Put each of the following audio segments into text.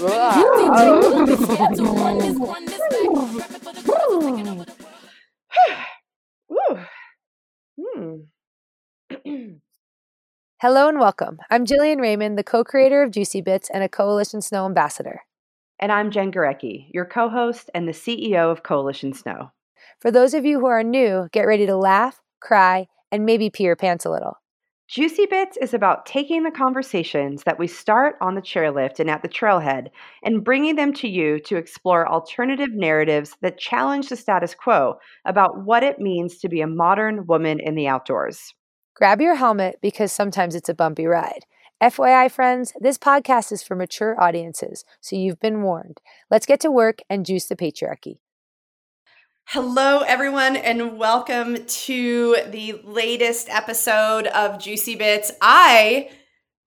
Wow. Hello and welcome. I'm Jillian Raymond, the co creator of Juicy Bits and a Coalition Snow ambassador. And I'm Jen Gurecki, your co host and the CEO of Coalition Snow. For those of you who are new, get ready to laugh, cry, and maybe pee your pants a little. Juicy Bits is about taking the conversations that we start on the chairlift and at the trailhead and bringing them to you to explore alternative narratives that challenge the status quo about what it means to be a modern woman in the outdoors. Grab your helmet because sometimes it's a bumpy ride. FYI, friends, this podcast is for mature audiences, so you've been warned. Let's get to work and juice the patriarchy. Hello, everyone, and welcome to the latest episode of Juicy Bits. I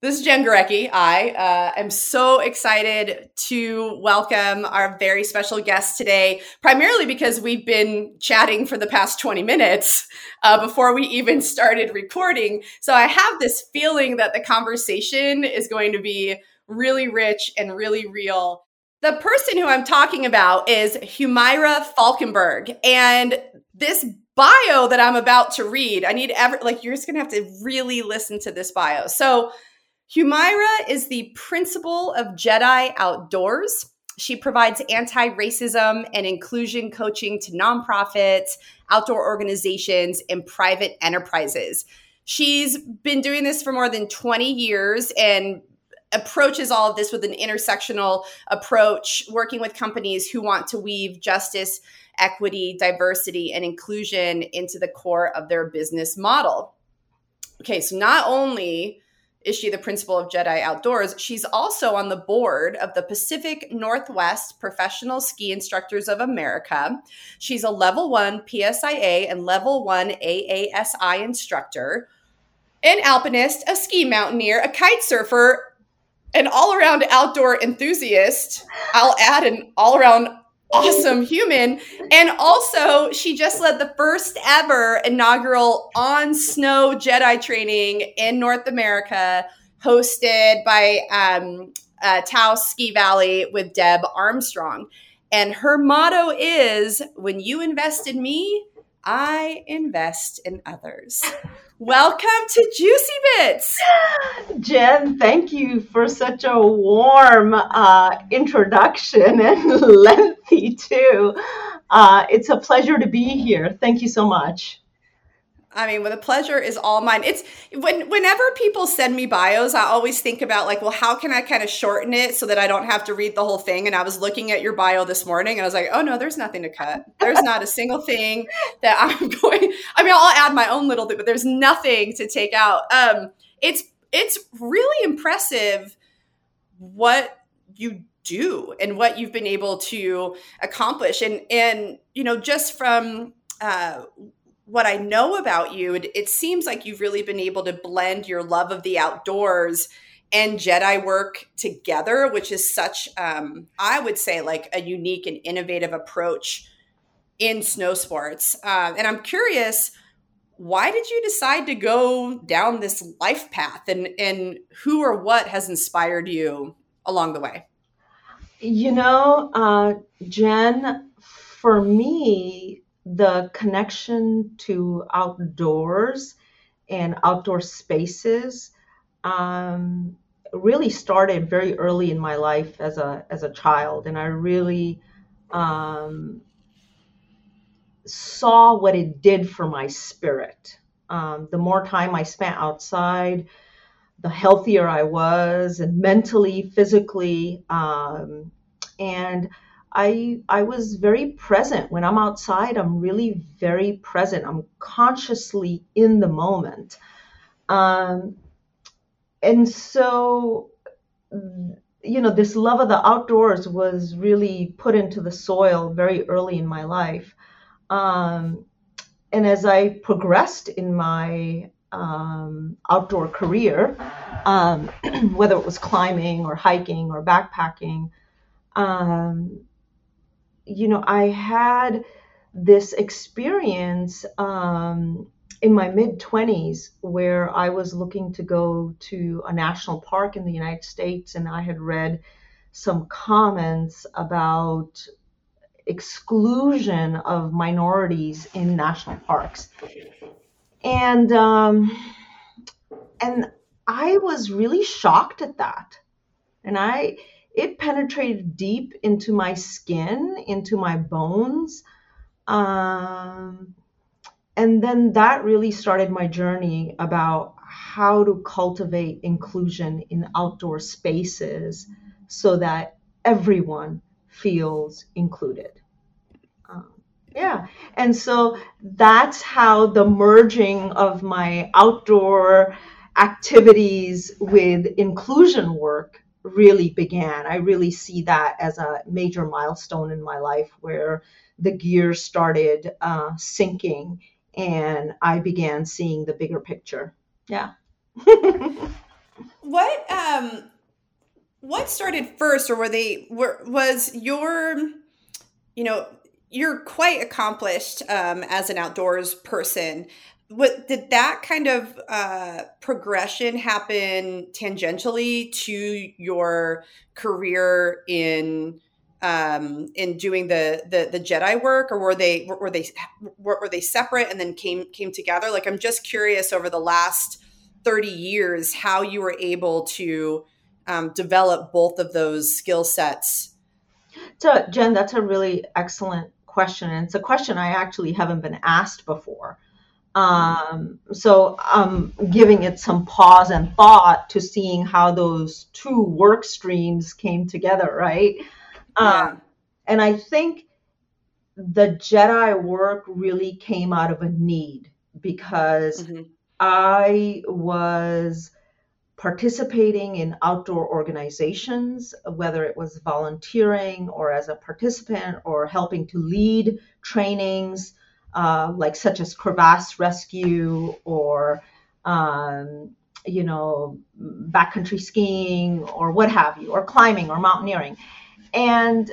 this is Jen Gurecki. I uh, am so excited to welcome our very special guest today, primarily because we've been chatting for the past 20 minutes uh, before we even started recording. So I have this feeling that the conversation is going to be really rich and really real. The person who I'm talking about is Humaira Falkenberg. And this bio that I'm about to read, I need ever, like, you're just going to have to really listen to this bio. So, Humaira is the principal of Jedi Outdoors. She provides anti racism and inclusion coaching to nonprofits, outdoor organizations, and private enterprises. She's been doing this for more than 20 years and approaches all of this with an intersectional approach, working with companies who want to weave justice, equity, diversity, and inclusion into the core of their business model. Okay, so not only is she the principal of Jedi Outdoors? She's also on the board of the Pacific Northwest Professional Ski Instructors of America. She's a level one PSIA and level one AASI instructor, an alpinist, a ski mountaineer, a kite surfer, an all around outdoor enthusiast. I'll add an all around awesome human. And also, she just led the first ever inaugural on snow Jedi training in North America, hosted by um, uh, Ski Valley with Deb Armstrong. And her motto is when you invest in me, I invest in others. Welcome to Juicy Bits. Jen, thank you for such a warm uh, introduction and lengthy, too. Uh, it's a pleasure to be here. Thank you so much. I mean, well, the pleasure is all mine. It's when whenever people send me bios, I always think about like, well, how can I kind of shorten it so that I don't have to read the whole thing? And I was looking at your bio this morning, and I was like, oh no, there's nothing to cut. There's not a single thing that I'm going. I mean, I'll add my own little bit, but there's nothing to take out. Um, it's it's really impressive what you do and what you've been able to accomplish, and and you know, just from uh, what I know about you, it, it, seems like you've really been able to blend your love of the outdoors and Jedi work together, which is such, um, I would say, like a unique and innovative approach in snow sports. Uh, and I'm curious, why did you decide to go down this life path, and and who or what has inspired you along the way? You know, uh, Jen, for me, the connection to outdoors and outdoor spaces um, really started very early in my life as a as a child, and I really um, saw what it did for my spirit. Um, the more time I spent outside, the healthier I was, and mentally, physically, um, and I I was very present when I'm outside. I'm really very present. I'm consciously in the moment, um, and so you know this love of the outdoors was really put into the soil very early in my life. Um, and as I progressed in my um, outdoor career, um, whether it was climbing or hiking or backpacking, um, you know, I had this experience um, in my mid 20s where I was looking to go to a national park in the United States, and I had read some comments about exclusion of minorities in national parks. And um, and I was really shocked at that. And I it penetrated deep into my skin, into my bones. Um, and then that really started my journey about how to cultivate inclusion in outdoor spaces so that everyone feels included. Um, yeah, and so that's how the merging of my outdoor activities with inclusion work really began. I really see that as a major milestone in my life where the gears started uh, sinking and I began seeing the bigger picture. Yeah. what um what started first or were they were was your you know you're quite accomplished um, as an outdoors person what did that kind of uh, progression happen tangentially to your career in um, in doing the, the the Jedi work, or were they were they were, they separate and then came came together? Like, I'm just curious over the last thirty years how you were able to um, develop both of those skill sets. So, Jen, that's a really excellent question, and it's a question I actually haven't been asked before. Um, so I'm giving it some pause and thought to seeing how those two work streams came together, right? Yeah. Um, and I think the Jedi work really came out of a need because mm-hmm. I was participating in outdoor organizations, whether it was volunteering or as a participant or helping to lead trainings uh, like such as crevasse rescue or um, you know backcountry skiing or what have you or climbing or mountaineering. And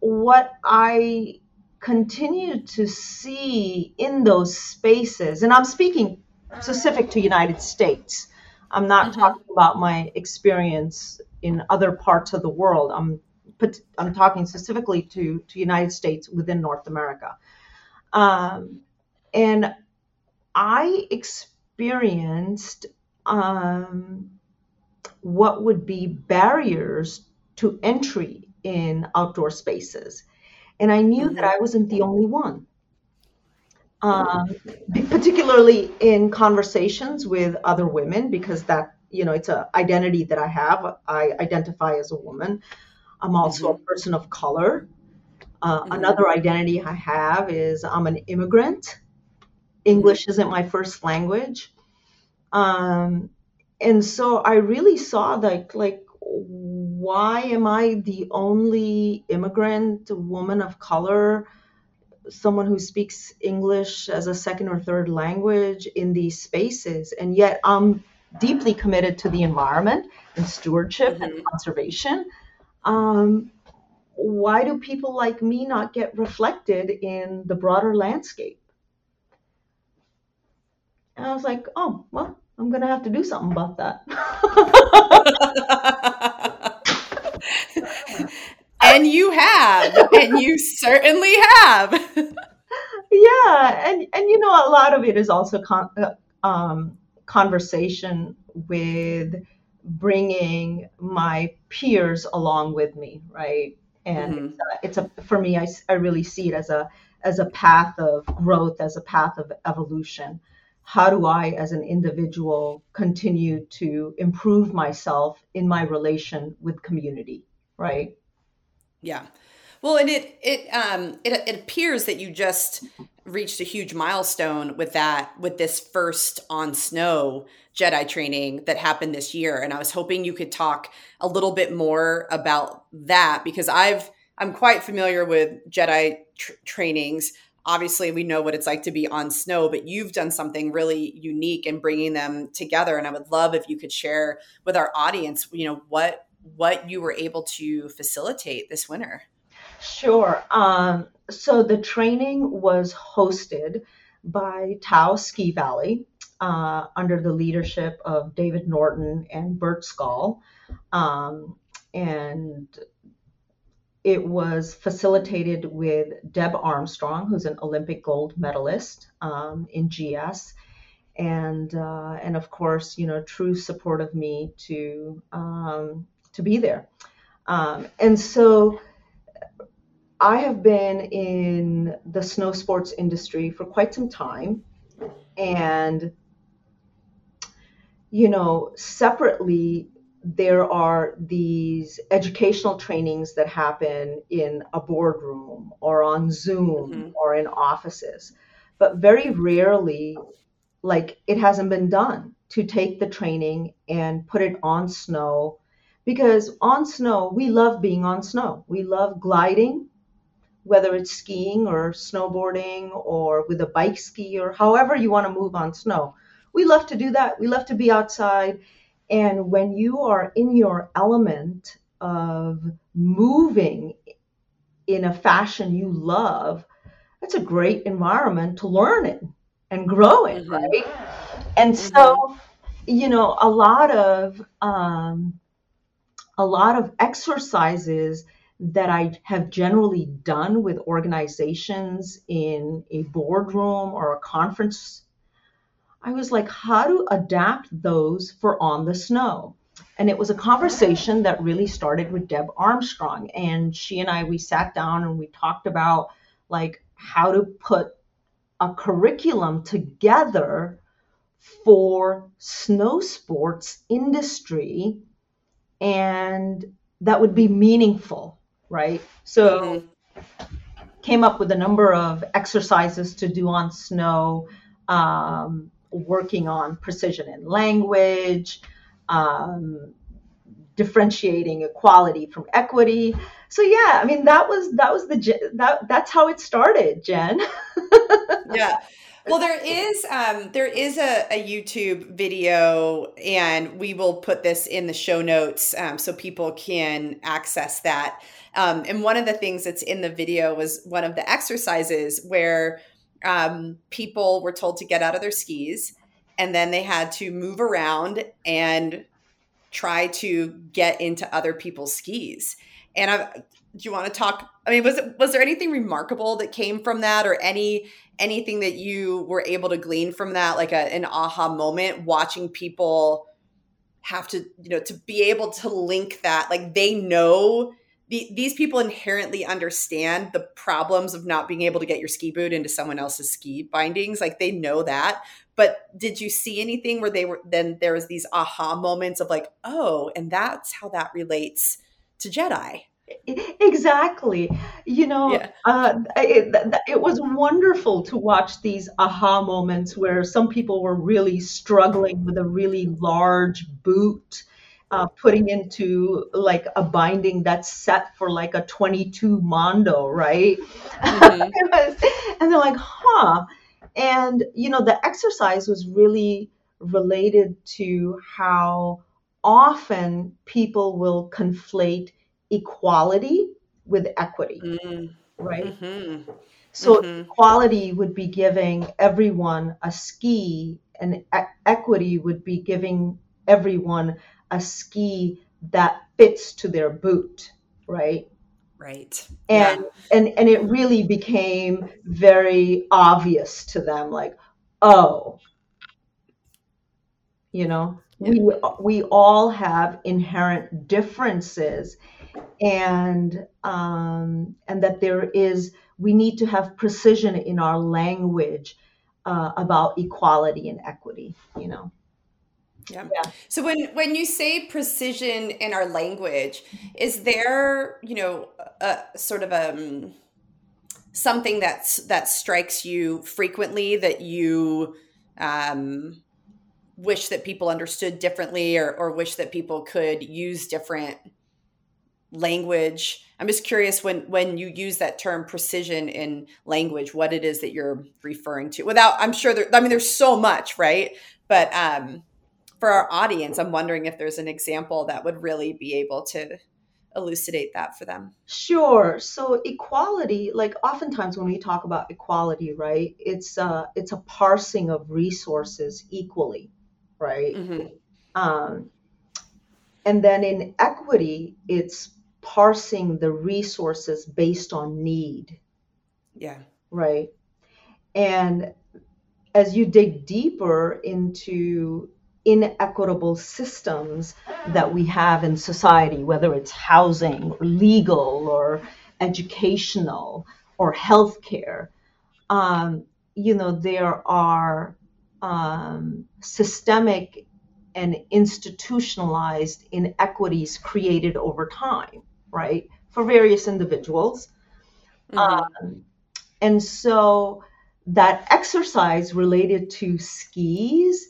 what i continue to see in those spaces and i'm speaking specific to united states. I'm not mm-hmm. talking about my experience in other parts of the world. I'm i'm talking specifically to to united states within north america um, and I experienced um, what would be barriers to entry in outdoor spaces. And I knew mm-hmm. that I wasn't the only one. Um, particularly in conversations with other women, because that, you know, it's an identity that I have. I identify as a woman. I'm also mm-hmm. a person of color. Uh, mm-hmm. Another identity I have is I'm an immigrant. English isn't my first language. Um, and so I really saw like like why am I the only immigrant woman of color, someone who speaks English as a second or third language in these spaces, and yet I'm deeply committed to the environment and stewardship mm-hmm. and conservation. Um, why do people like me not get reflected in the broader landscape? And I was like, oh, well, I'm going to have to do something about that. and you have, and you certainly have. yeah, and and you know a lot of it is also con- uh, um, conversation with bringing my peers along with me, right? And mm-hmm. it's, a, it's a for me I, I really see it as a as a path of growth as a path of evolution. How do i as an individual continue to improve myself in my relation with community right? Yeah. Well and it it um it, it appears that you just reached a huge milestone with that with this first on snow Jedi training that happened this year. And I was hoping you could talk a little bit more about that because I've I'm quite familiar with Jedi tr- trainings. Obviously we know what it's like to be on snow but you've done something really unique in bringing them together. And i would love if you could share with our audience you know what what you were able to facilitate this winter. Sure. Um, so the training was hosted by Taos ski valley uh, under the leadership of david Norden and bert skull um, and it was facilitated with Deb Armstrong, who's an Olympic gold medalist um, in GS, and uh, and of course, you know, true support of me to um, to be there. Um, and so, I have been in the snow sports industry for quite some time, and you know, separately there are these educational trainings that happen in a boardroom or on Zoom mm-hmm. or in offices, but very rarely, like it hasn't been done to take the training and put it on snow because on snow, we love being on snow. We love gliding, whether it's skiing or snowboarding or with a bike ski or however you want to move on snow. We love to do that. We love to be outside and when you are in your element of moving in a fashion you love, that's a great environment to learn in and grow in, mm-hmm. right? And mm-hmm. so, you know, a lot of um, a lot of exercises that I have generally done with organizations in a boardroom or a conference I was like, how to adapt those for on the snow. And it was a conversation that really started with Deb Armstrong. And she and I, we sat down and we talked about like how to put a curriculum together for snow sports industry and that would be meaningful, right? So mm-hmm. came up with a number of exercises to do on snow. Um, working on precision in language, um, differentiating equality from equity. So yeah, I mean that was that was the that that's how it started, Jen. yeah. Well, there is um, there is a, a, YouTube video, and we will put this in the show notes um, so people can access that. Um, and one of the things that's in the video was one of the exercises where um, people were told to get out of their skis and then they had to move around and try to get into other people's skis. And I, do you want to talk? I mean, was it was there anything remarkable that came from that, or any anything that you were able to glean from that, like a, an aha moment, watching people have to, you know, to be able to link that, like they know the, these people inherently understand the problems of not being able to get your ski boot into someone else's ski bindings. Like they know that. But did you see anything where they were then there was these aha moments of like, oh, and that's how that relates to Jedi? Exactly. You know, yeah. uh, it, it was wonderful to watch these aha moments where some people were really struggling with a really large boot uh, putting into like a binding that's set for like a 22 mondo, right? Mm-hmm. and they're like, huh. And, you know, the exercise was really related to how often people will conflate equality with equity, mm. right? Mm-hmm. So mm-hmm. equality would be giving everyone a ski, and e- equity would be giving everyone a ski that fits to their boot, right? Right. And yeah. and and it really became very obvious to them like, oh, you know, yeah. we we all have inherent differences and um and that there is we need to have precision in our language uh, about equality and equity, you know. Yeah. yeah. So when when you say precision in our language, is there you know a sort of a um, something that's that strikes you frequently that you um, wish that people understood differently or, or wish that people could use different language I'm just curious when when you use that term precision in language, what it is that you're referring to. Without, I'm sure there. I mean, there's so much, right? But um, for our audience, I'm wondering if there's an example that would really be able to elucidate that for them. Sure. So equality, like oftentimes when we talk about equality, right? It's uh it's a parsing of resources equally, right? Mm-hmm. Um, and then in equity, it's parsing the resources based on need, Yeah. right? And as you dig deeper into inequitable systems that we have in society, whether it's housing or legal or educational or healthcare, um, you know, there are um, systemic and institutionalized inequities created over time, right, for various individuals. Mhm. Um, and so that exercise related to skis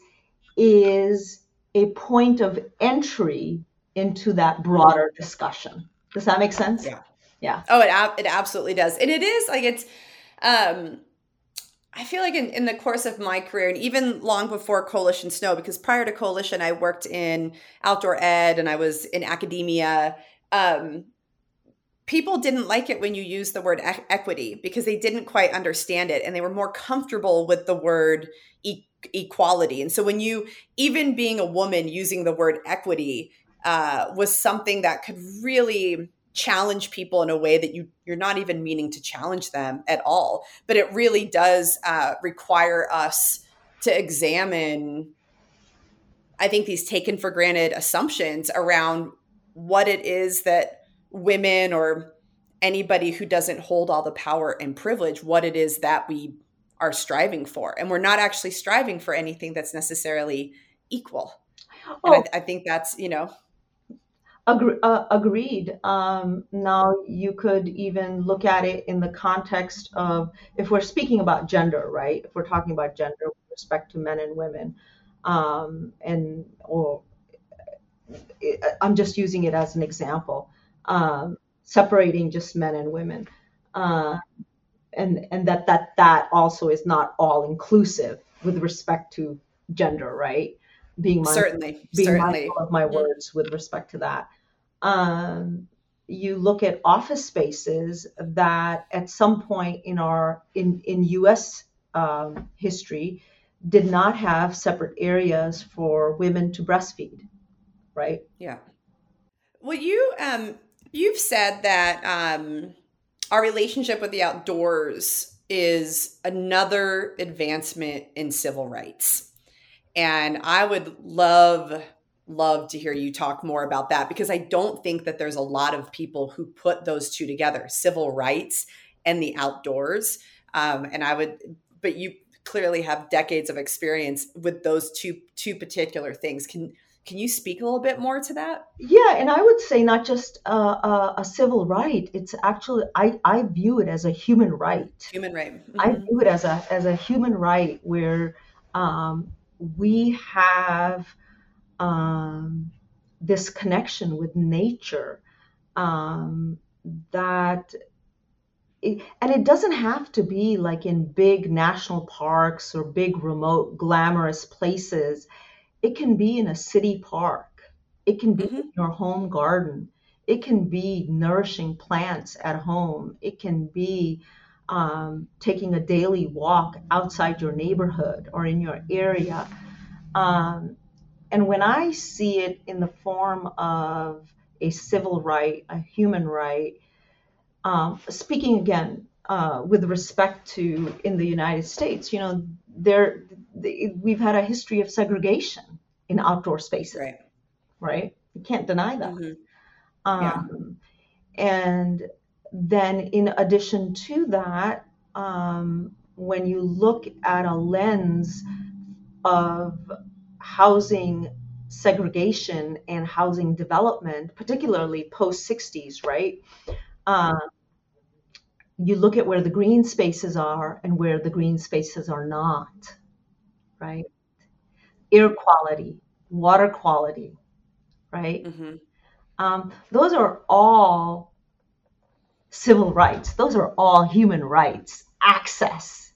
is a point of entry into that broader discussion. Does that make sense? Yeah. Yeah. Oh, it ab- it absolutely does, and it is like it's. Um, I feel like in, in the course of my career, and even long before Coalition Snow, because prior to Coalition, I worked in outdoor ed and I was in academia. Um, people didn't like it when you used the word e- equity because they didn't quite understand it, and they were more comfortable with the word e- equality. And so, when you even being a woman using the word equity uh, was something that could really challenge people in a way that you you're not even meaning to challenge them at all but it really does uh, require us to examine i think these taken for granted assumptions around what it is that women or anybody who doesn't hold all the power and privilege what it is that we are striving for and we're not actually striving for anything that's necessarily equal and Oh, I, I think that's you know Agre- uh, agreed. Um, now you could even look at it in the context of if we're speaking about gender, right? If we're talking about gender with respect to men and women, um, and or I'm just using it as an example, um, separating just men and women, uh, and and that that that also is not all inclusive with respect to gender, right? Being mindful certainly being certainly mindful of my words with respect to that. Um, you look at office spaces that at some point in our in in U.S. Um, history did not have separate areas for women to breastfeed, right? Yeah. Well, you um you've said that um our relationship with the outdoors is another advancement in civil rights. And I would love love to hear you talk more about that because I don't think that there's a lot of people who put those two together, civil rights and the outdoors. Um, and I would but you clearly have decades of experience with those two two particular things. Can can you speak a little bit more to that? Yeah, and I would say not just uh, a, a civil right. It's actually I, I view it as a human right. Human right. I Mhm. view it as a as a human right where um, we have um, this connection with nature um, that it, and it doesn't have to be like in big national parks or big remote glamorous places it can be in a city park. It can be Mhm. in your home garden. It can be nourishing plants at home. It can be um, taking a daily walk outside your neighborhood or in your area. Um, and when i see it in the form of a civil right a human right um, speaking again uh, with respect to in the United States, you know, there the, we've had a history of segregation in outdoor spaces, Right. right? You can't deny that. Mhm. Yeah. Um, and then, in addition to that, um, when you look at a lens of housing segregation and housing development, particularly post 60s, right? Um, you look at where the green spaces are and where the green spaces are not, right? Air quality, water quality, right? Mhm. Um, those are all civil rights. Those are all human rights. Access.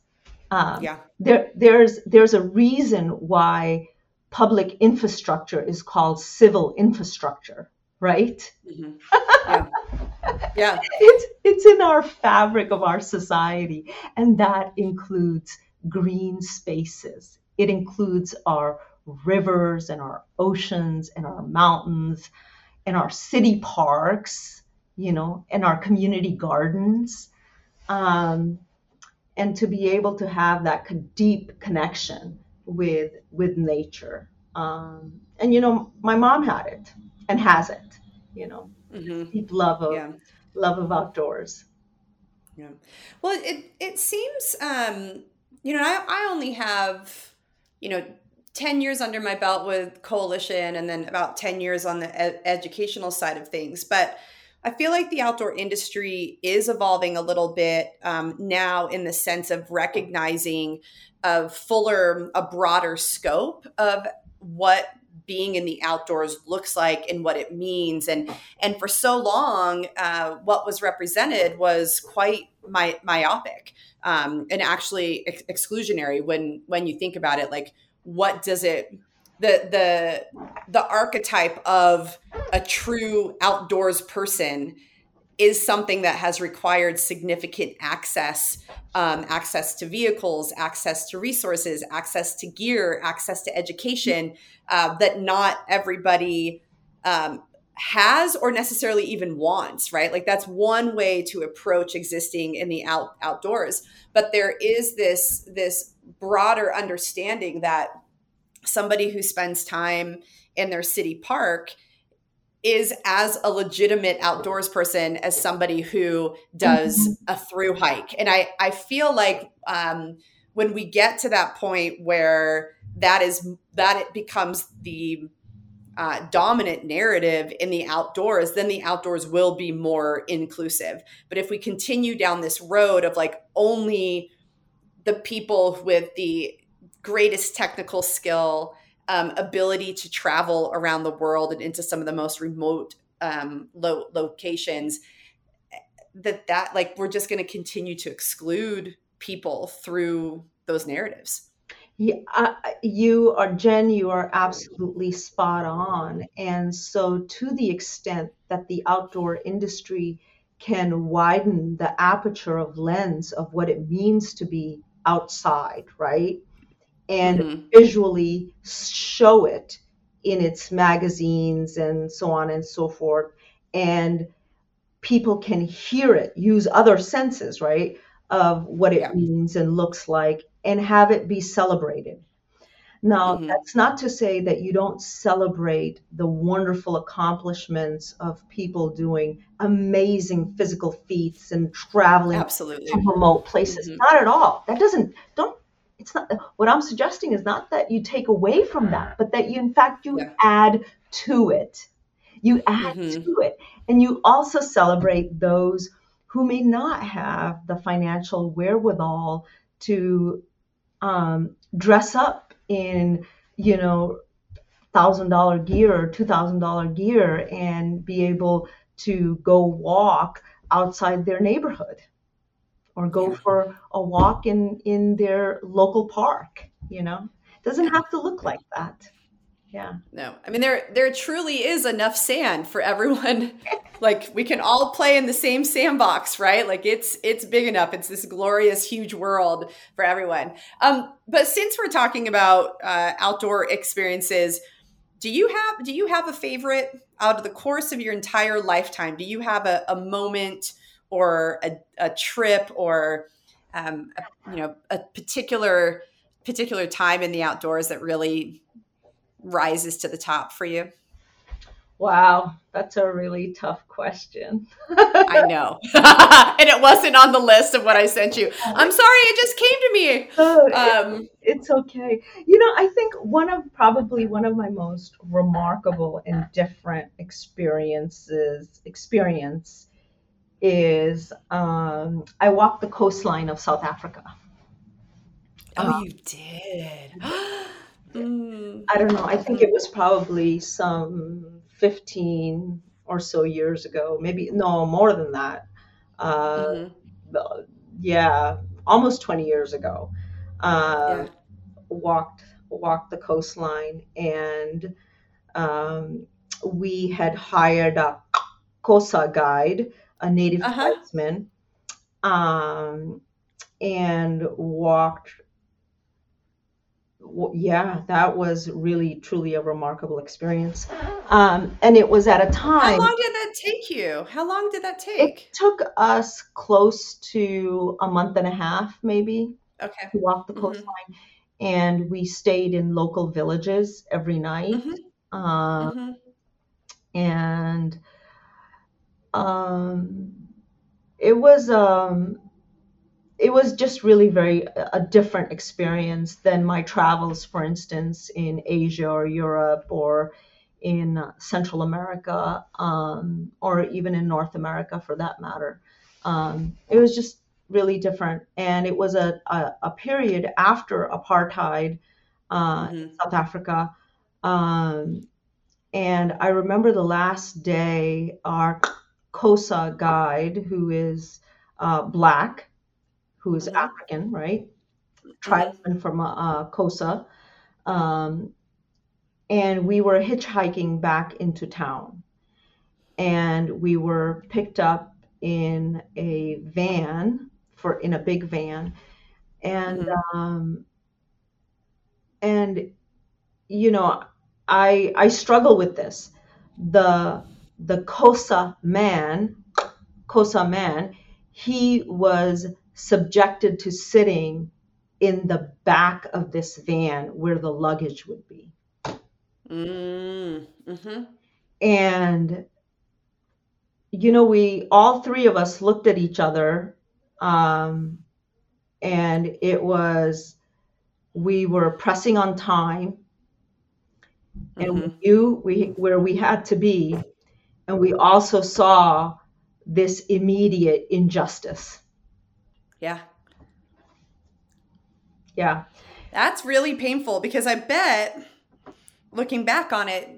Um, Yeah. there there's there's a reason why public infrastructure is called civil infrastructure, right? Mhm. Yeah. Yeah. It's it's in our fabric of our society, and that includes green spaces. It includes our rivers and our oceans and our mountains and our city parks, you know, and our community gardens. Um, and to be able to have that deep connection with with nature. Um, and you know, my mom had it and has it. You know, hmm deep love of Yeah. love of outdoors. Yeah. Well, it it seems um, you know, I, I only have, you know, 10 years under my belt with coalition and then about 10 years on the ed- educational side of things, but I feel like the outdoor industry is evolving a little bit um, now in the sense of recognizing a fuller, a broader scope of what being in the outdoors looks like and what it means. And and for so long uh, what was represented was quite my, myopic um, and actually ex- exclusionary when when you think about it. Like what does it the the the archetype of a true outdoors person is something that has required significant access um, access to vehicles access to resources access to gear access to education uh, that not everybody um, has or necessarily even wants right? Like that's one way to approach existing in the out outdoors. But there is this this broader understanding that somebody who spends time in their city park is as a legitimate outdoors person as somebody who does a through hike and i i feel like um, when we get to that point where that is that it becomes the uh, dominant narrative in the outdoors, then the outdoors will be more inclusive. But if we continue down this road of like only the people with the greatest technical skill, um, ability to travel around the world and into some of the most remote um, lo- locations, that that like we're just going to continue to exclude people through those narratives. Yeah, uh, you are Jen. You are absolutely spot on. And so, to the extent that the outdoor industry can widen the aperture of lens of what it means to be outside, right, and Mhm. visually show it in its magazines and so on and so forth, and people can hear it, use other senses, right, of what it Yeah. means and looks like, and have it be celebrated. Now, Mhm. that's not to say that you don't celebrate the wonderful accomplishments of people doing amazing physical feats and traveling Absolutely. to remote places. Mhm. Not at all. That doesn't, don't, it's not, what I'm suggesting is not that you take away from that, but that you, in fact, you Yeah. add to it. You add Mhm. to it. And you also celebrate those who may not have the financial wherewithal to um, dress up in, you know, thousand dollar gear or two thousand dollar gear and be able to go walk outside their neighborhood or go for a walk in in their local park you know it doesn't have to look like that yeah No, I mean there there truly is enough sand for everyone. like we can all play in the same sandbox, right? Like it's it's big enough. It's this glorious, huge world for everyone. Um, but since we're talking about uh, outdoor experiences, do you have do you have a favorite out of the course of your entire lifetime? Do you have a, a moment or a, a trip or um, a, you know a particular particular time in the outdoors that really rises to the top for you? wow that's a really tough question I know. and it wasn't on the list of what I sent you. I'm sorry, it just came to me. Oh, Um, it's okay you know i think one of probably one of my most remarkable and different experiences experience is um, i walked the coastline of south africa oh, you did. Mm. I don't know. I think it was probably some 15 or so years ago, maybe no more than that. Uh, Mm-hmm. Yeah, almost 20 years ago. Uh, Yeah. Walked walked the coastline, and um, we had hired a Xhosa guide, a native Uh-huh. um, and walked. w- Yeah, that was really truly a remarkable experience, um, and it was at a time. How long did that take you? How long did that take? It took us close to a month and a half, maybe, Okay. to walk the Mhm. coastline, and we stayed in local villages every night. Mhm. Uh, Mhm. and um, it was um, it was just really very a different experience than my travels, for instance, in Asia or Europe or in Central America um, or even in North America for that matter. Um, it was just really different, and it was a a, a period after apartheid uh, in Mhm. South Africa. Um, and I remember the last day, our Xhosa guide, who is uh, black, who is Mhm. African, right? Tribesman from uh, uh, Xhosa. Um, and we were hitchhiking back into town. And we were picked up in a van, for in a big van. And Mhm. um, and you know i i struggle with this the the Xhosa man Xhosa man he was subjected to sitting in the back of this van where the luggage would be Mm. Mhm. and you know we all three of us looked at each other um, and it was we were pressing on time and we knew we where we had to be and we also saw this immediate injustice Yeah. yeah That's really painful because I bet, looking back on it,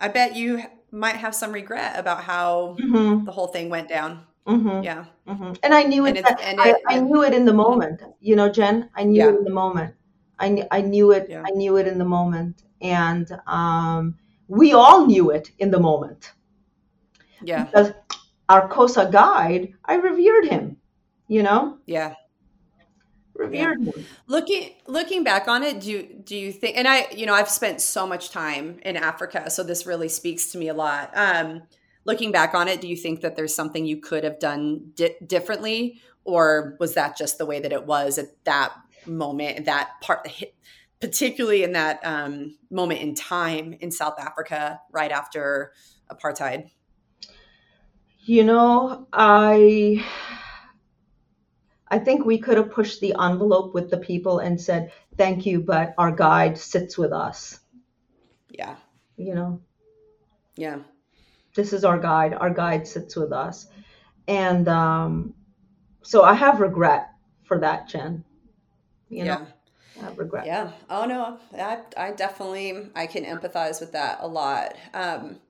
I bet you might have some regret about how hmm the whole thing went down. Mm-hmm. Yeah. Mm-hmm. and i knew And it, it's- and I, it- I knew it in the moment you know jen i knew Yeah. it in the moment i, I knew it Yeah. i knew it in the moment and um, we all knew it in the moment Yeah. because our Xhosa guide i revered him you know Yeah. revered him Looking looking back on it, do you, do you think? And I, you know, I've spent so much time in Africa, so this really speaks to me a lot. Um, looking back on it, do you think that there's something you could have done di- differently, or was that just the way that it was at that moment, that part, particularly in that um, moment in time in South Africa, right after apartheid? You know, I I think we could have pushed the envelope with the people and said, "Thank you, but our guide sits with us." Yeah, You know, yeah, this is our guide. Our guide sits with us, and um, so I have regret for that, Jen. You know, yeah. I have regret. Yeah. Oh no, I I definitely I can empathize with that a lot. Um,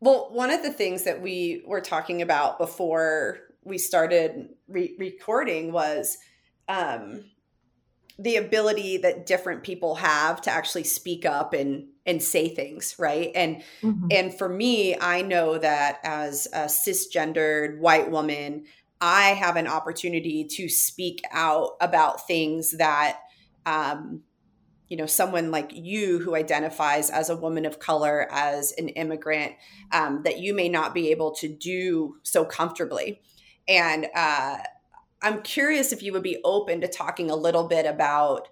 well, one of the things that we were talking about before we started re- recording was um, the ability that different people have to actually speak up and and say things, right? And Mhm. and for me, I know that as a cisgendered white woman, I have an opportunity to speak out about things that, um, you know, someone like you who identifies as a woman of color, as an immigrant, um, that you may not be able to do so comfortably. And uh, I'm curious if you would be open to talking a little bit about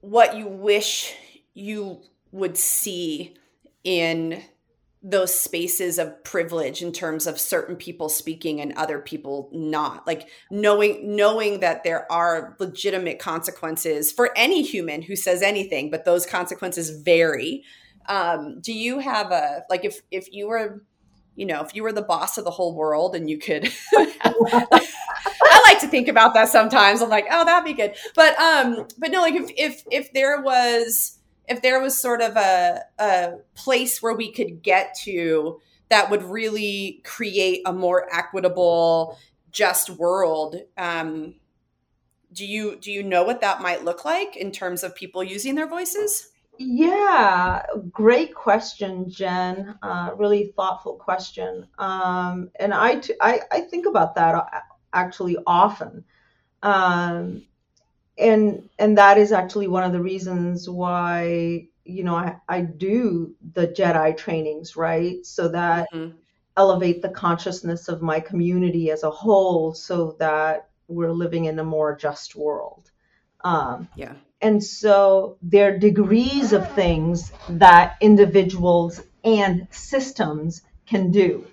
what you wish you would see in those spaces of privilege in terms of certain people speaking and other people not like knowing knowing that there are legitimate consequences for any human who says anything but those consequences vary um, do you have a like if if you were you know if you were the boss of the whole world and you could I like to think about that sometimes. I'm like, oh, that'd be good. But um, but no, like if if if there was if there was sort of a a place where we could get to that would really create a more equitable, just world. Um, do you do you know what that might look like in terms of people using their voices? Yeah, great question, Jen. Uh, really thoughtful question. Um, and I, t- I, I think about that actually often. Um, and and that is actually one of the reasons why you know I, I do the Jedi trainings, right? So that mm-hmm. elevate the consciousness of my community as a whole, so that we're living in a more just world. Um, yeah. And so there are degrees of things that individuals and systems can do.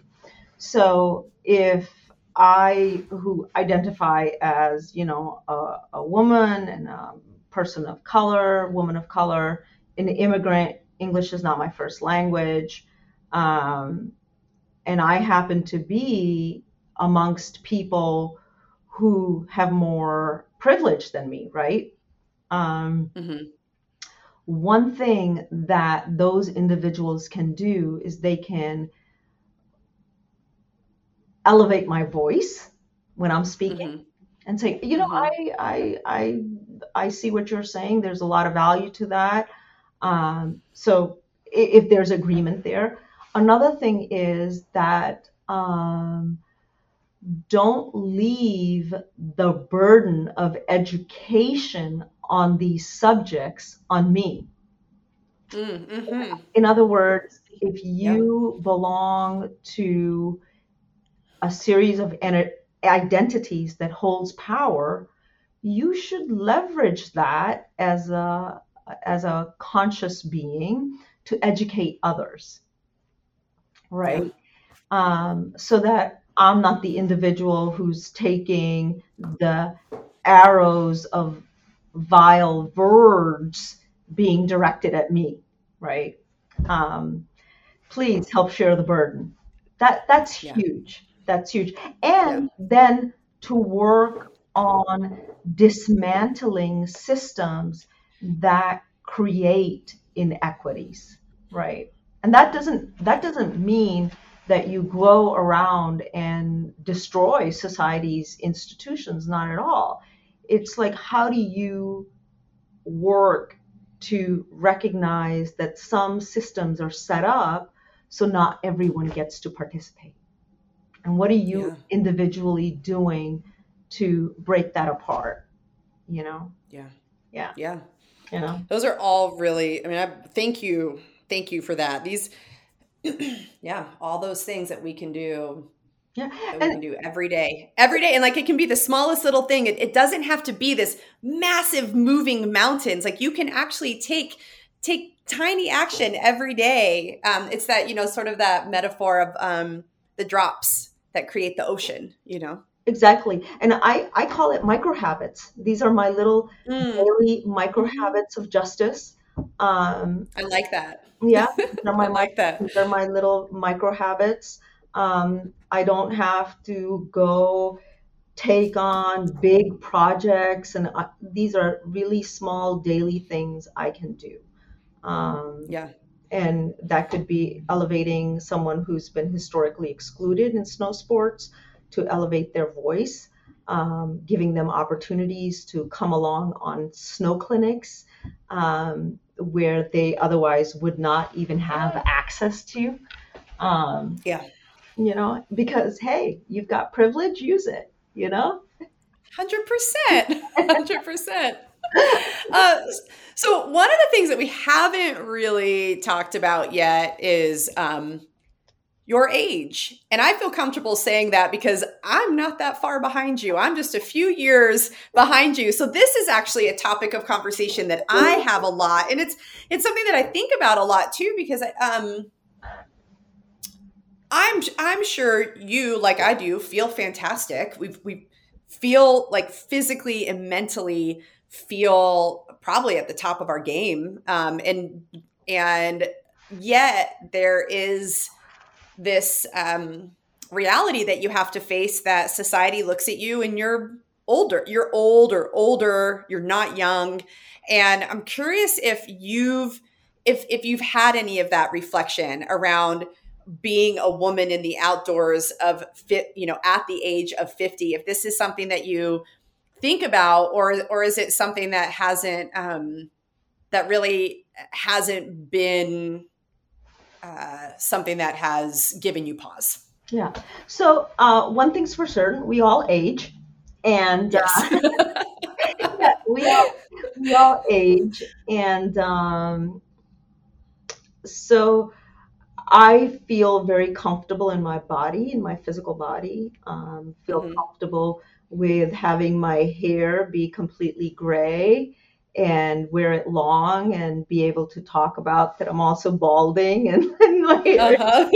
So if I, who identify as, you know, a, a woman and a person of color, woman of color, an immigrant, English is not my first language, um, and I happen to be amongst people who have more privilege than me, right? Um, mm-hmm. One thing that those individuals can do is they can elevate my voice when I'm speaking mm-hmm. and say, you know, mm-hmm. I, I, I, I see what you're saying. There's a lot of value to that. Um, so if, if there's agreement there, another thing is that um, don't leave the burden of education on these subjects on me. Mm-hmm. In other words, if you yeah. belong to a series of identities that holds power, you should leverage that as a as a conscious being to educate others, right? Um, so that I'm not the individual who's taking the arrows of vile words being directed at me, right? Um, please help share the burden. That that's yeah. huge. That's huge. And yeah. then to work on dismantling systems that create inequities, right? And that doesn't that doesn't mean that you go around and destroy society's institutions, not at all. It's like how do you work to recognize that some systems are set up so not everyone gets to participate? And what are you yeah. individually doing to break that apart? You know? Yeah. Yeah. Yeah. You know? Those are all really, I mean, I thank you. Thank you for that. These, yeah, all those things that we can do yeah. That we and, can do every day. Every day. And like it can be the smallest little thing. It, it, doesn't have to be this massive moving mountains. Like you can actually take take tiny action every day. Um, it's that, you know, sort of that metaphor of um, the drops that create the ocean, you know? Exactly. And I, I call it micro habits. These are my little mm. daily micro mm-hmm. habits of justice. Um, I like that. Yeah. They're my, I like that. They're my little micro habits. Um, I don't have to go take on big projects. And I, these are really small daily things I can do. Um, yeah and that could be elevating someone who's been historically excluded in snow sports to elevate their voice, um, giving them opportunities to come along on snow clinics um, where they otherwise would not even have access to. Um, yeah. You know, because hey, you've got privilege, use it, you know? 100%. 100%. uh, so one of the things that we haven't really talked about yet is um, your age. And I feel comfortable saying that because I'm not that far behind you. I'm just a few years behind you. So this is actually a topic of conversation that I have a lot. And it's it's something that I think about a lot too because I, um I'm I'm sure you like I do feel fantastic. We we feel like physically and mentally feel probably at the top of our game. Um, and and yet there is this um, reality that you have to face that society looks at you and you're older you're old or older you're not young. And i'm curious if you've if if you've had any of that reflection around being a woman in the outdoors of fit, you know, at the age of 50, if this is something that you think about, or, or is it something that hasn't, um, that really hasn't been uh, something that has given you pause? Yeah. So uh, one thing's for certain, we all age, and yes. uh, yeah, we all we all age, and um, so I feel very comfortable in my body, in my physical body. Um, feel mm-hmm. comfortable with having my hair be completely gray and wear it long and be able to talk about that I'm also balding and, and uh-huh.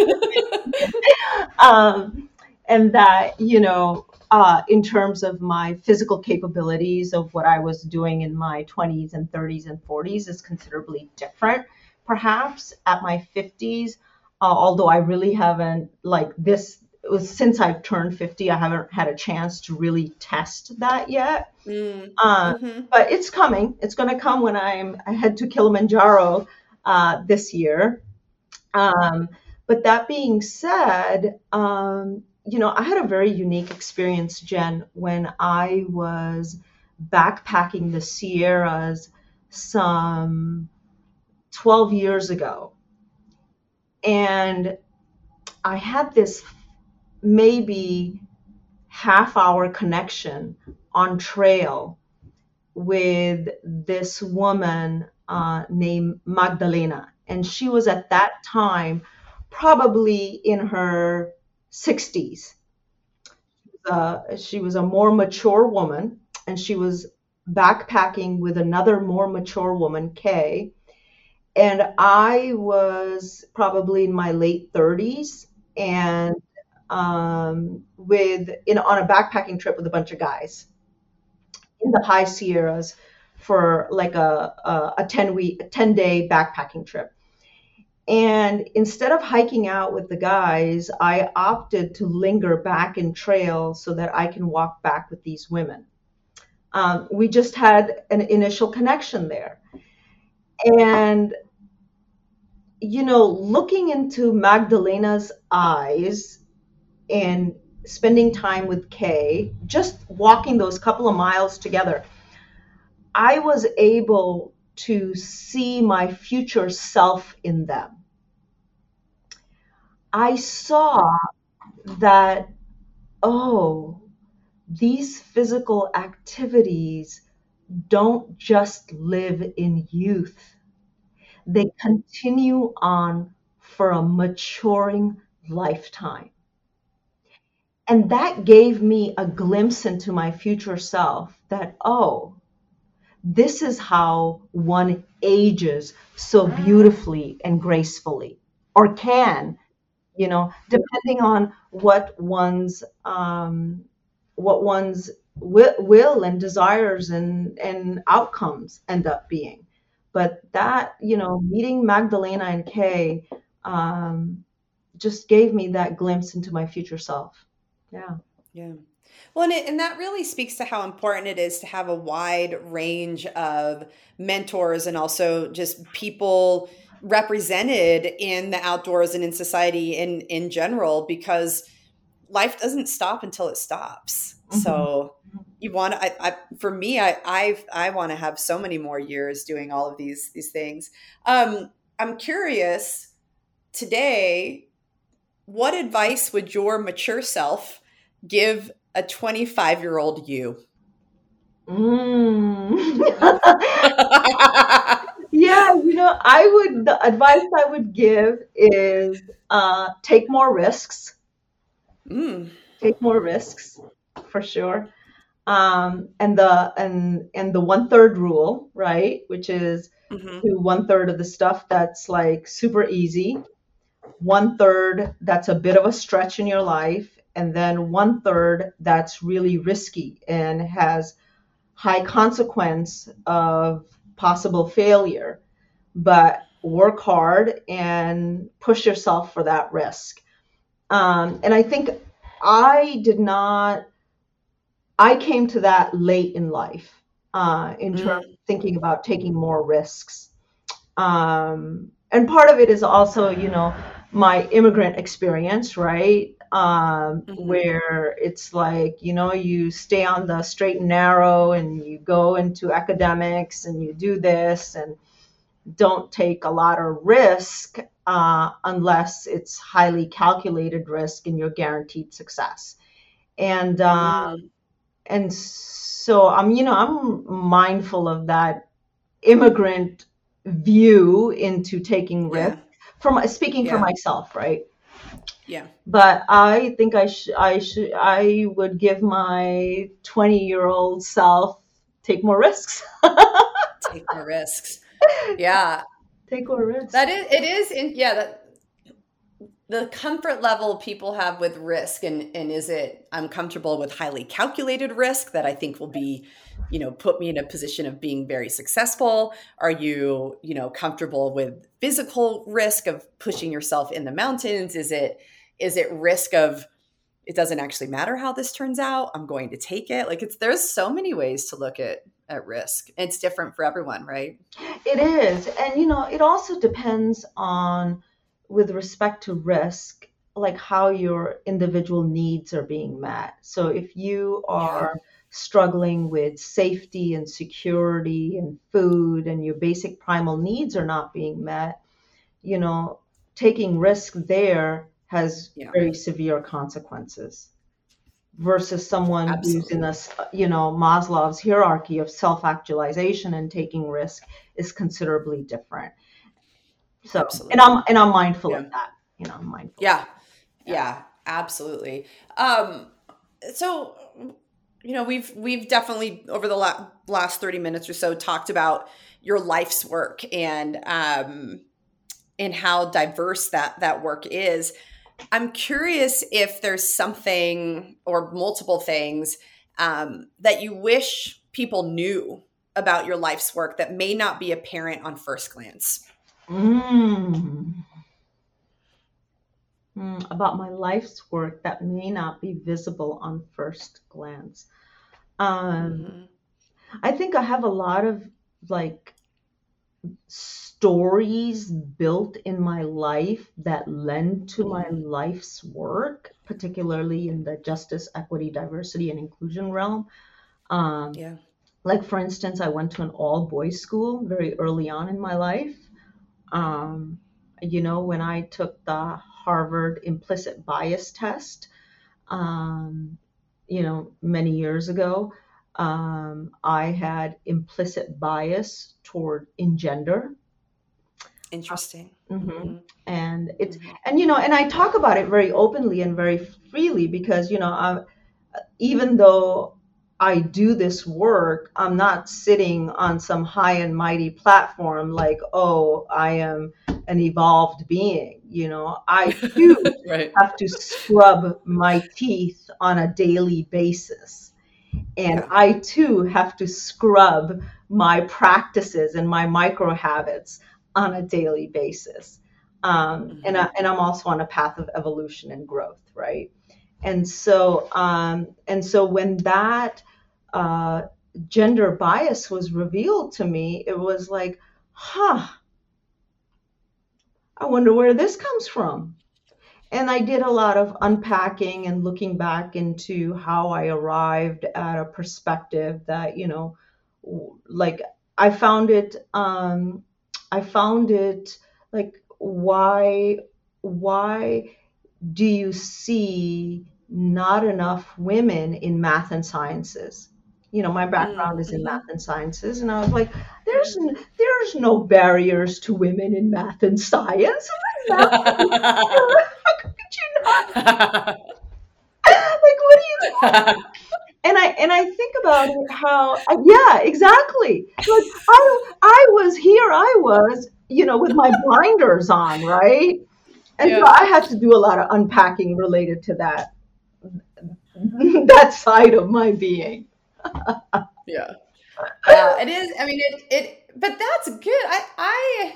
um, and that you know uh, in terms of my physical capabilities of what I was doing in my 20s and 30s and 40s is considerably different perhaps at my 50s uh, although I really haven't like this was since I've turned 50, I haven't had a chance to really test that yet. Mm. Uh, mm-hmm. But it's coming. It's going to come when I'm I head to Kilimanjaro uh, this year. Um, but that being said, um, you know, I had a very unique experience, Jen, when I was backpacking the Sierras some 12 years ago. And I had this maybe half hour connection on trail with this woman uh, named Magdalena. And she was at that time probably in her 60s. Uh, she was a more mature woman, and she was backpacking with another more mature woman, Kay. And I was probably in my late 30s, and um, with in on a backpacking trip with a bunch of guys in the high Sierras for like a a, a 10 week 10 day backpacking trip. And instead of hiking out with the guys, I opted to linger back in trail so that I can walk back with these women. Um, we just had an initial connection there. And, you know, looking into Magdalena's eyes and spending time with Kay, just walking those couple of miles together, I was able to see my future self in them. I saw that, oh, these physical activities don't just live in youth, they continue on for a maturing lifetime. And that gave me a glimpse into my future self that, oh, this is how one ages so beautifully and gracefully, or can, you know, depending on what one's um, what one's will, will and desires and and outcomes end up being. But that, you know, meeting Magdalena and Kay um, just gave me that glimpse into my future self. Yeah. Yeah. Well, and, it, and that really speaks to how important it is to have a wide range of mentors and also just people represented in the outdoors and in society in in general because life doesn't stop until it stops. Mm-hmm. So you want to, I, I, for me, I, I, I want to have so many more years doing all of these, these things. Um, I'm curious today, what advice would your mature self give a 25 year old you? Mm. yeah, you know, I would, the advice I would give is uh, take more risks. Mm. Take more risks for sure. Um, and the and and the one third rule, right? Which is mm-hmm. do one third of the stuff that's like super easy, one third that's a bit of a stretch in your life, and then one third that's really risky and has high consequence of possible failure. But work hard and push yourself for that risk. Um, and I think I did not. I came to that late in life uh, in mm. terms of thinking about taking more risks. Um, and part of it is also, you know, my immigrant experience, right? Um, Mhm. Where it's like, you know, you stay on the straight and narrow and you go into academics and you do this and don't take a lot of risk uh, unless it's highly calculated risk and you're guaranteed success. And Mm. and so I'm, you know, I'm mindful of that immigrant view into taking Yeah. From speaking for myself, right? Yeah. But I think I should, I should, I would give my 20 year old self take more risks. Take more risks. Yeah. take more risks. That is, it is, in, yeah, that the comfort level people have with risk, and and is it I'm comfortable with highly calculated risk that I think will be, you know, put me in a position of being very successful. Are you, you know, comfortable with physical risk of pushing yourself in the mountains? Is it is it risk of it doesn't actually matter how this turns out. I'm going to take it. Like it's there's so many ways to look at at risk. It's different for everyone, right? It is. And, you know, it also depends on, with respect to risk, like how your individual needs are being met. So if you are struggling with safety and security and food and your basic primal needs are not being met, you know, taking risk there has Yeah. very severe consequences versus someone who's in Absolutely. a s- you know Maslow's hierarchy of self-actualization and taking risk is considerably different. So Absolutely. and I'm and I'm mindful Yeah. of that. You know, I'm mindful. Yeah. Yeah, absolutely. Um so you know, we've we've definitely over the la- last 30 minutes or so talked about your life's work and um and how diverse that that work is. I'm curious if there's something or multiple things um, that you wish people knew about your life's work that may not be apparent on first glance. Mm. Mm, about my life's work that may not be visible on first glance. Um, Mhm. I think I have a lot of like stories built in my life that lend to my life's work, particularly in the justice, equity, diversity, and inclusion realm. Um, Yeah. like, for instance, I went to an all boys school very early on in my life. Um, you know, when I took the Harvard implicit bias test, um, you know, many years ago, um, I had implicit bias toward in gender. Interesting. Mhm. Mhm. And it's Mhm. and you know, and I talk about it very openly and very freely because you know, I, even though I do this work, I'm not sitting on some high and mighty platform like, oh, I am an evolved being. You know, I too Right. have to scrub my teeth on a daily basis. And Yeah. I too have to scrub my practices and my micro habits on a daily basis. Um, and, I, and I'm also on a path of evolution and growth, right? And so, um, and so when that uh, gender bias was revealed to me, it was like, huh, I wonder where this comes from. And I did a lot of unpacking and looking back into how I arrived at a perspective that, you know, like I found it, um, I found it like, why, why do you see not enough women in math and sciences? You know, my background is in Mhm. math and sciences, and I was like, "There's n- there's no barriers to women in math and science." How could you not? like, what do you? And I and I think about it how yeah, exactly. Like I I was here, I was you know with my blinders on, right? And so I had to do a lot of unpacking related to that that side of my being. yeah. Yeah, it is. I mean, it, it, but that's good. I, I,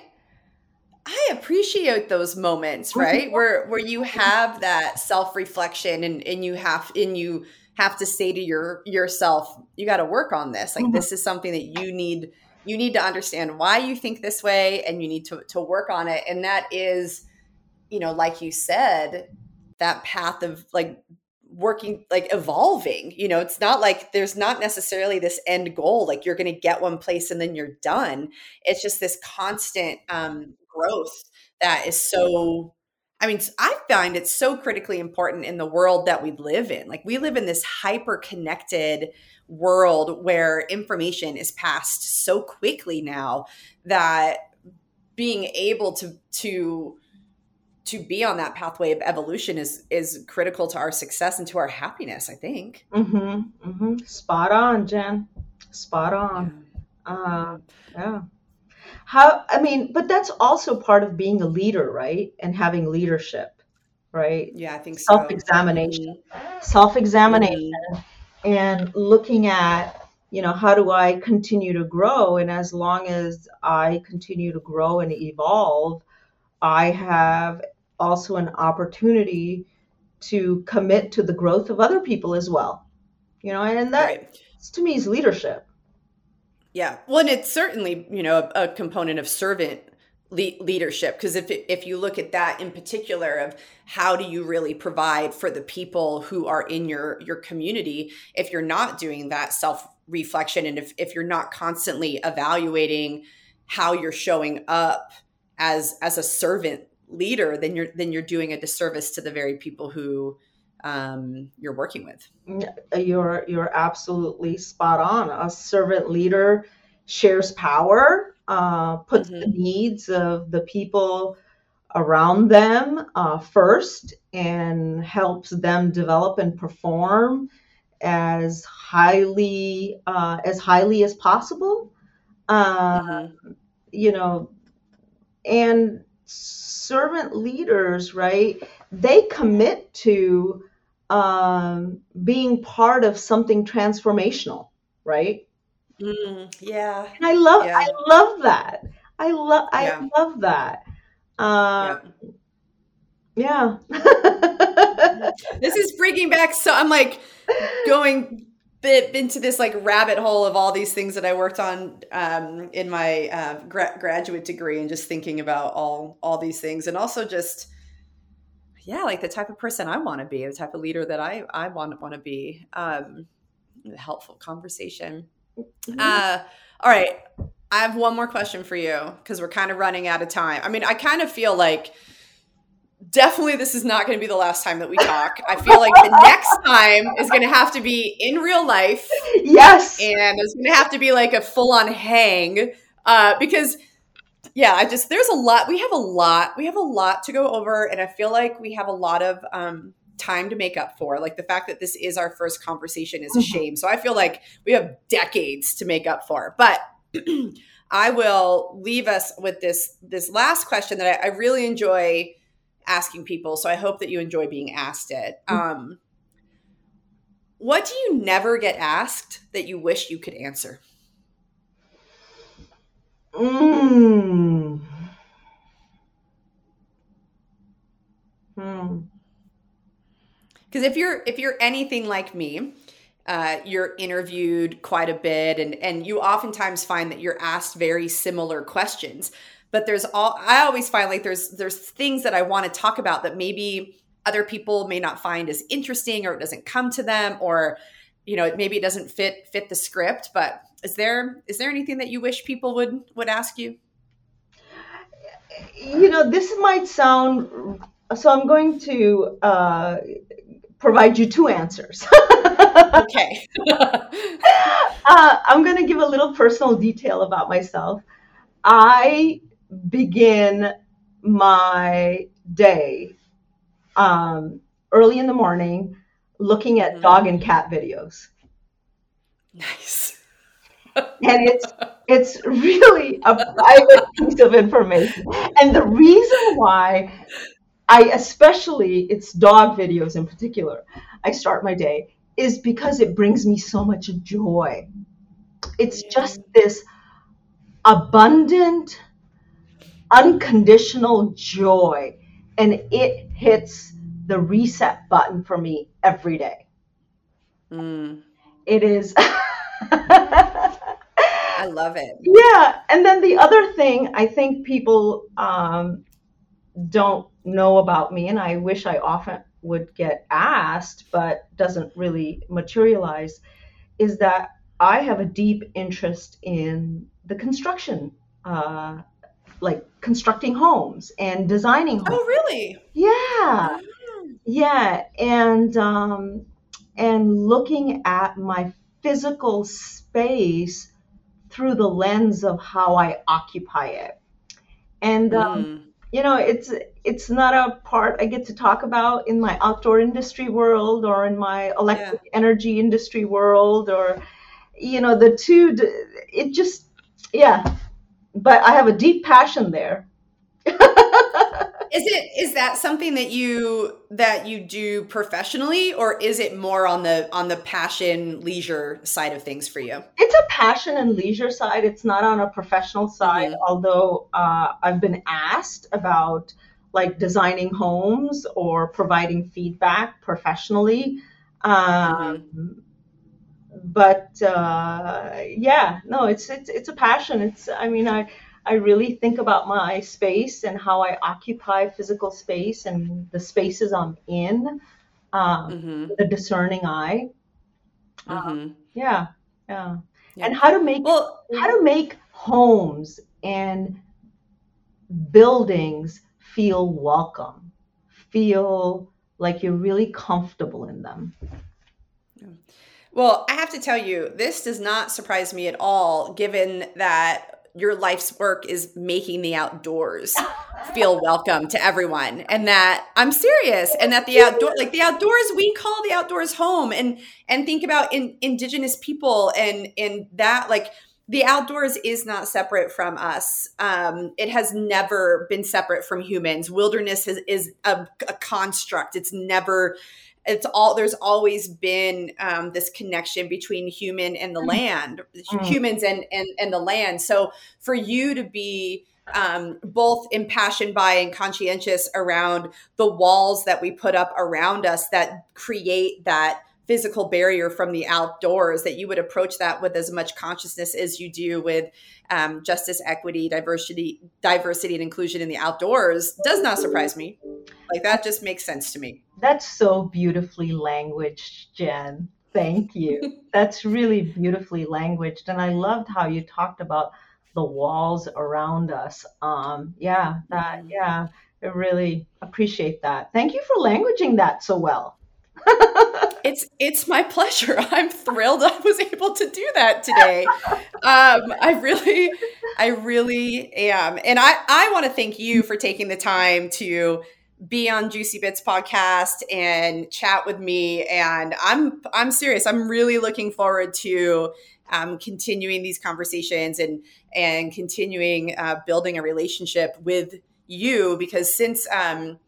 I appreciate those moments, right? Where, where you have that self reflection and, and you have, and you have to say to your, yourself, you got to work on this. Like, Mhm. this is something that you need, you need to understand why you think this way and you need to, to work on it. And that is, you know, like you said, that path of like working like evolving you know it's not like there's not necessarily this end goal like you're going to get one place and then you're done it's just this constant um growth that is so I mean, I find it so critically important in the world that we live in. Like, we live in this hyper connected world where information is passed so quickly now that being able to, to, to be on that pathway of evolution is is critical to our success and to our happiness i think. Mm-hmm, mm-hmm. spot on jen. Spot on. Yeah. Uh, yeah. How i mean but that's also part of being a leader right? And having leadership right? Yeah i think self-examination. Mm-hmm. self-examination. Mm-hmm. and looking at you know how do i continue to grow? And as long as i continue to grow and evolve i have also an opportunity to commit to the growth of other people as well you know and that right. to me is leadership yeah. Well, and it's certainly, you know, a, a component of servant le- leadership because if if you look at that in particular of how do you really provide for the people who are in your your community if you're not doing that self reflection and if if you're not constantly evaluating how you're showing up as as a servant leader then you're then you're doing a disservice to the very people who um, you're working with. You're you're absolutely spot on. A servant leader shares power, uh, puts mm-hmm. the needs of the people around them uh, first, and helps them develop and perform as highly uh, as highly as possible. Uh, mm-hmm. You know, and servant leaders, right? They commit to um, being part of something transformational, right? Mm, yeah. And I love, yeah. I love that. I love, I yeah. love that. Uh, yeah. yeah. this is freaking back. So I'm like going bit into this like rabbit hole of all these things that I worked on um, in my uh, gra- graduate degree, and just thinking about all all these things, and also just yeah, like the type of person I want to be, the type of leader that I I want want to be. Um, helpful conversation. Mm-hmm. Uh, all right, I have one more question for you because we're kind of running out of time. I mean, I kind of feel like definitely this is not going to be the last time that we talk. I feel like the next time is going to have to be in real life. Yes, and it's going to have to be like a full on hang uh, because yeah, I just there's a lot. We have a lot. We have a lot to go over, and I feel like we have a lot of um, time to make up for. Like the fact that this is our first conversation is a mm-hmm. shame. So I feel like we have decades to make up for. But I will leave us with this this last question that I, I, really enjoy asking people. So I hope that you enjoy being asked it. Mm-hmm. Um, what do you never get asked that you wish you could answer? Mm. Hmm. Because if you're if you're anything like me, uh, you're interviewed quite a bit, and and you oftentimes find that you're asked very similar questions. But there's all I always find like there's there's things that I want to talk about that maybe other people may not find as interesting, or it doesn't come to them, or you know maybe it doesn't fit fit the script. But is there is there anything that you wish people would would ask you? You know, this might sound so. I'm going to uh, provide you two answers. okay. uh, I'm going to give a little personal detail about myself. I begin my day um, early in the morning looking at mm-hmm. dog and cat videos. Nice and it's it's really a private piece of information. And the reason why I especially it's dog videos in particular, I start my day is because it brings me so much joy. It's just this abundant, unconditional joy, and it hits the reset button for me every day. Mm. It is. I love it. Yeah. And then the other thing I think people um, don't know about me, and I wish I often would get asked, but doesn't really materialize, is that I have a deep interest in the construction, uh, like constructing homes and designing homes. Oh, really? Yeah, yeah, and um, and looking at my physical space through the lens of how I occupy it, and um, Mm. you know, it's it's not a part I get to talk about in my outdoor industry world or in my electric energy industry world or you know the two it just yeah but I have a deep passion there Is it is that something that you that you do professionally or is it more on the on the passion leisure side of things for you? it's a passion and leisure side it's not on a professional side Mhm. although uh, I've been asked about like designing homes or providing feedback professionally um, but uh, yeah, no, it's it's it's a passion. It's I mean I I really think about my space and how I occupy physical space and the spaces I'm in. Um, Mhm. with a discerning eye. Mhm. Yeah, yeah. Yeah. And how to make Well, how to make homes and buildings feel welcome, feel like you're really comfortable in them. Well, I have to tell you, this does not surprise me at all, given that your life's work is making the outdoors feel welcome to everyone. And that I'm serious. And that the outdoor like the outdoors, we call the outdoors home. And and think about in indigenous people and and that like the outdoors is not separate from us. Um, it has never been separate from humans. Wilderness is, is a, a construct. It's never it's all there's always been um, this connection between human and the land Mm. humans and, and and the land so for you to be um, both impassioned by and conscientious around the walls that we put up around us that create that physical barrier from the outdoors that you would approach that with as much consciousness as you do with um, justice equity diversity diversity and inclusion in the outdoors does not surprise me like that just makes sense to me That's so beautifully languaged, Jen. Thank you. That's really beautifully languaged. And I loved how you talked about the walls around us. Um, yeah, that, yeah, I really appreciate that. Thank you for languaging that so well. It's it's my pleasure. I'm thrilled I was able to do that today. Um, I really, I really am, and I I want to thank you for taking the time to be on Juicy Bits podcast and chat with me. And I'm I'm serious. I'm really looking forward to um, continuing these conversations and and continuing uh, building a relationship with you because since um,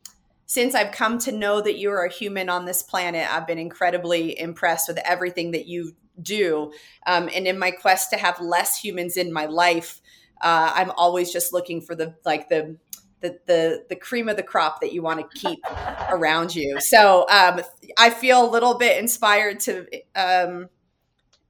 since I've come to know that you are a human on this planet, I've been incredibly impressed with everything that you do. Um, and in my quest to have less humans in my life, uh, I'm always just looking for the like the the the, the cream of the crop that you want to keep around you. So um, I feel a little bit inspired to um,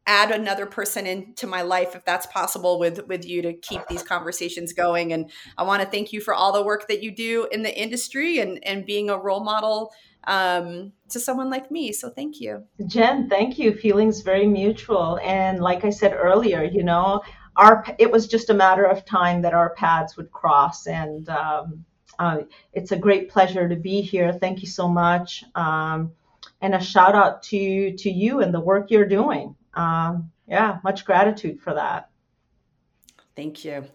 add another person into my life if that's possible with with you to keep these conversations going and i want to thank you for all the work that you do in the industry and and being a role model um, to someone like me so thank you Jen, thank you. Feelings very mutual. And like I said earlier, you know, our it was just a matter of time that our paths would cross. And um, uh, it's a great pleasure to be here. Thank you so much. Um, and a shout out to to you and the work you're doing. Um, yeah, much gratitude for that. Thank you.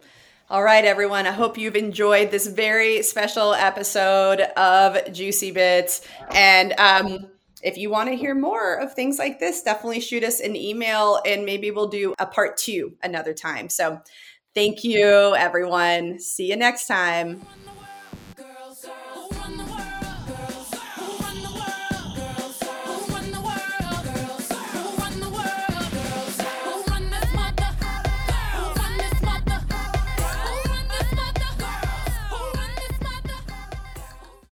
All right, everyone. I hope you've enjoyed this very special episode of Juicy Bits. And um, if you want to hear more of things like this, definitely shoot us an email and maybe we'll do a part two another time. So thank you, everyone. See you next time.